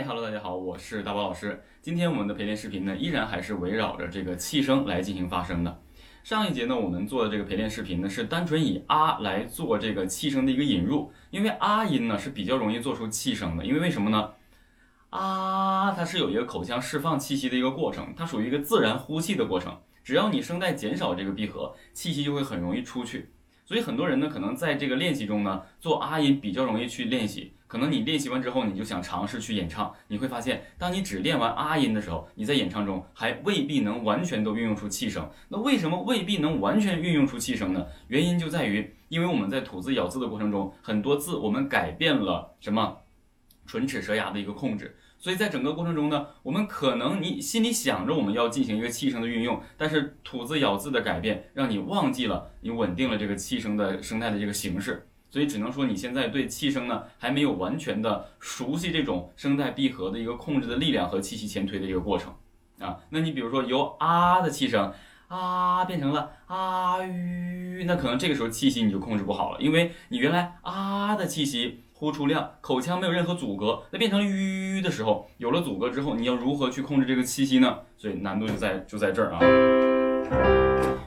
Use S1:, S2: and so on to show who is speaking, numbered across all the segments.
S1: 嗨哈喽大家好，我是大宝老师。今天我们的陪练视频呢，依然还是围绕着这个气声来进行发声的。上一节呢，我们做的这个陪练视频呢，是单纯以啊来做这个气声的一个引入，因为啊音呢是比较容易做出气声的，因为为什么呢？啊，它是有一个口腔释放气息的一个过程，它属于一个自然呼气的过程。只要你声带减少这个闭合，气息就会很容易出去。所以很多人呢，可能在这个练习中呢，做啊音比较容易去练习。可能你练习完之后，你就想尝试去演唱，你会发现，当你只练完啊音的时候，你在演唱中还未必能完全都运用出气声。那为什么未必能完全运用出气声呢？原因就在于，因为我们在吐字咬字的过程中，很多字我们改变了什么？唇齿舌牙的一个控制。所以在整个过程中呢，我们可能你心里想着我们要进行一个气声的运用，但是吐字咬字的改变让你忘记了你稳定了这个气声的声带的这个形式，所以只能说你现在对气声呢还没有完全的熟悉这种声带闭合的一个控制的力量和气息前推的一个过程啊。那你比如说由啊的气声啊变成了啊吁，那可能这个时候气息你就控制不好了，因为你原来啊的气息。呼出量，口腔没有任何阻隔，那变成了吁的时候，有了阻隔之后，你要如何去控制这个气息呢？所以难度就在就在这儿啊。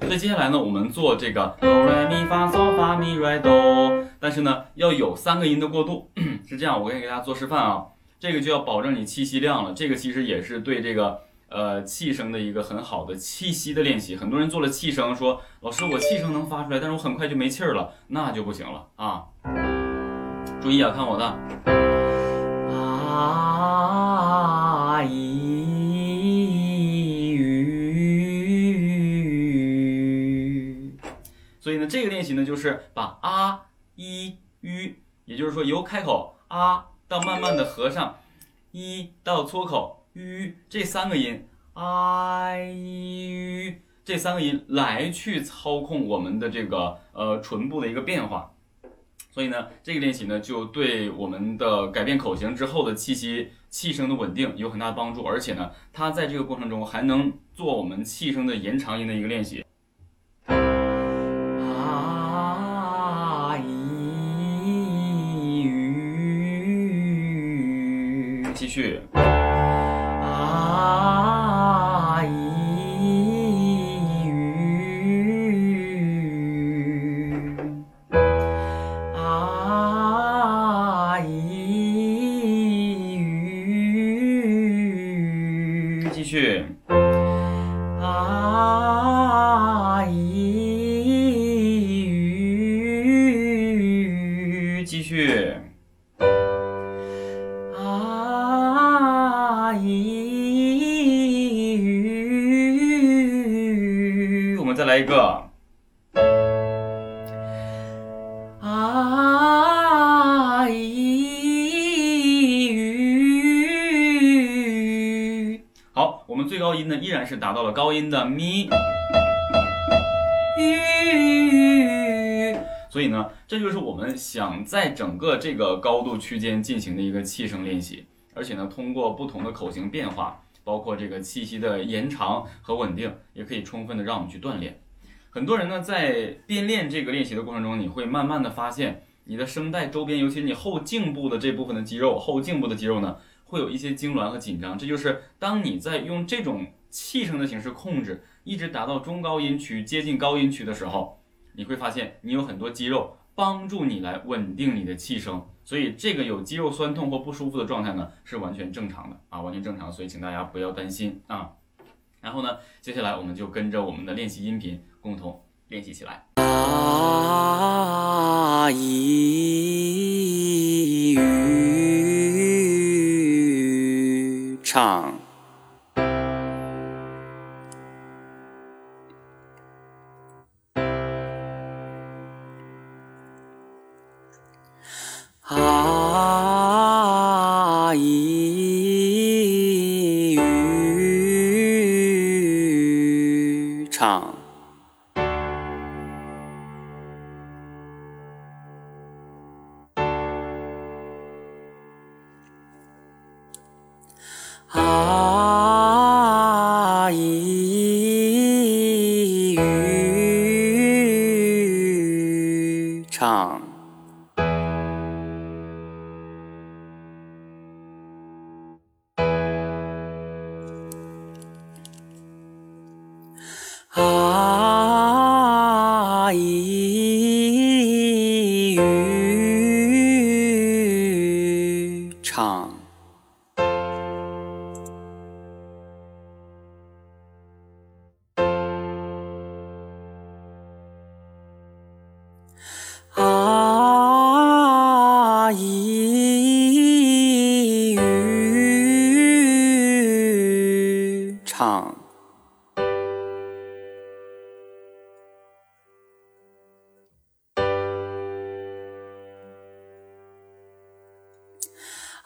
S1: 那接下来呢，我们做这个哆来咪发嗦发咪来哆，但是呢，要有三个音的过渡，是这样，我可以给大家做示范啊。这个就要保证你气息量了，这个其实也是对这个呃气声的一个很好的气息的练习。很多人做了气声，说老师我气声能发出来，但是我很快就没气儿了，那就不行了啊。注意啊，看我的啊一吁，所以呢，这个练习呢，就是把啊一吁，也就是说由开口啊到慢慢的合上一到搓口吁这三个音啊一吁这三个音来去操控我们的这个呃唇部的一个变化。所以呢，这个练习呢，就对我们的改变口型之后的气息、气声的稳定有很大的帮助，而且呢，它在这个过程中还能做我们气声的延长音的一个练习。啊继续。们再来一个。好，我们。最高音呢，依然是达到了高音的咪，所以呢，这就是我们想在整个这个高度区间进行的一个气声练习，而且呢，通过不同的口型变化，包括这个气息的延长和稳定，也可以充分的让我们去锻炼。很多人呢，在边练这个练习的过程中，你会慢慢的发现，你的声带周边，尤其是你后颈部的这部分的肌肉，后颈部的肌肉呢。会有一些痉挛和紧张，这就是当你在用这种气声的形式控制，一直达到中高音区、接近高音区的时候，你会发现你有很多肌肉帮助你来稳定你的气声，所以这个有肌肉酸痛或不舒服的状态呢，是完全正常的啊，完全正常，所以请大家不要担心啊。然后呢，接下来我们就跟着我们的练习音频共同练习起来。啊一唱。啊一吁，唱。
S2: 啊唱。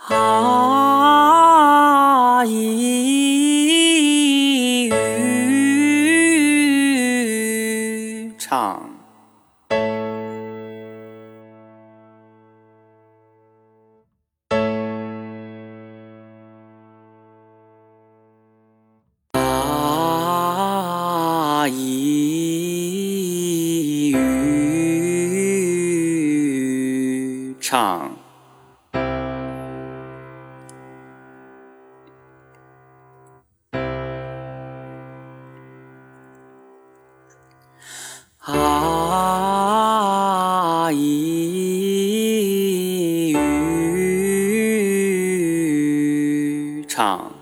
S2: 啊，咿吁，唱。唱。啊一唱。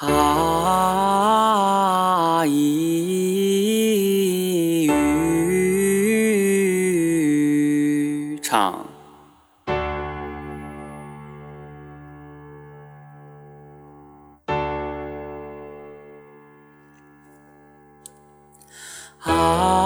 S2: 啊一语唱。啊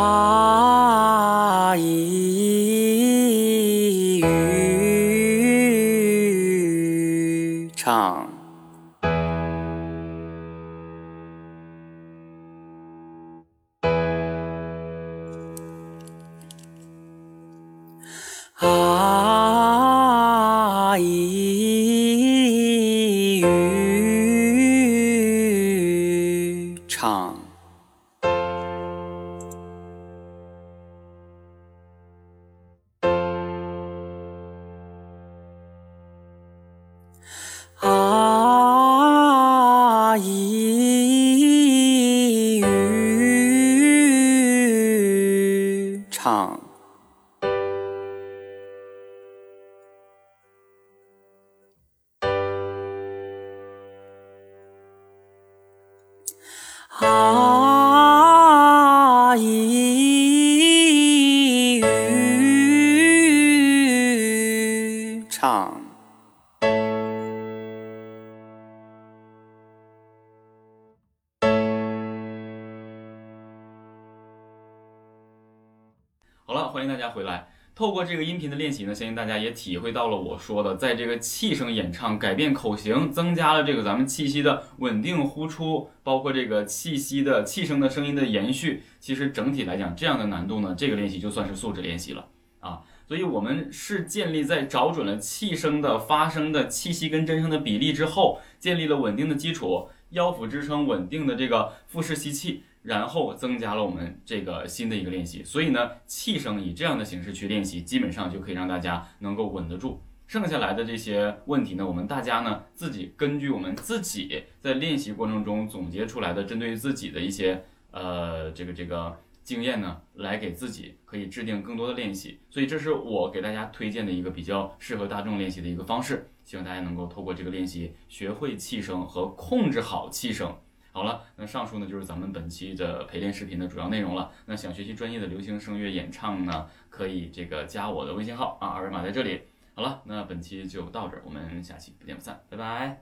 S2: 一唱。
S1: 好了，欢迎大家回来。透过这个音频的练习呢，相信大家也体会到了我说的，在这个气声演唱、改变口型、增加了这个咱们气息的稳定呼出，包括这个气息的气声的声音的延续。其实整体来讲，这样的难度呢，这个练习就算是素质练习了啊。所以我们是建立在找准了气声的发声的气息跟真声的比例之后，建立了稳定的基础，腰腹支撑稳定的这个腹式吸气。然后增加了我们这个新的一个练习，所以呢，气声以这样的形式去练习，基本上就可以让大家能够稳得住。剩下来的这些问题呢，我们大家呢自己根据我们自己在练习过程中总结出来的，针对于自己的一些呃这个这个经验呢，来给自己可以制定更多的练习。所以这是我给大家推荐的一个比较适合大众练习的一个方式，希望大家能够透过这个练习学会气声和控制好气声。好了，那上述呢就是咱们本期的陪练视频的主要内容了。那想学习专业的流行声乐演唱呢，可以这个加我的微信号啊，二维码在这里。好了，那本期就到这儿，我们下期不见不散，拜拜。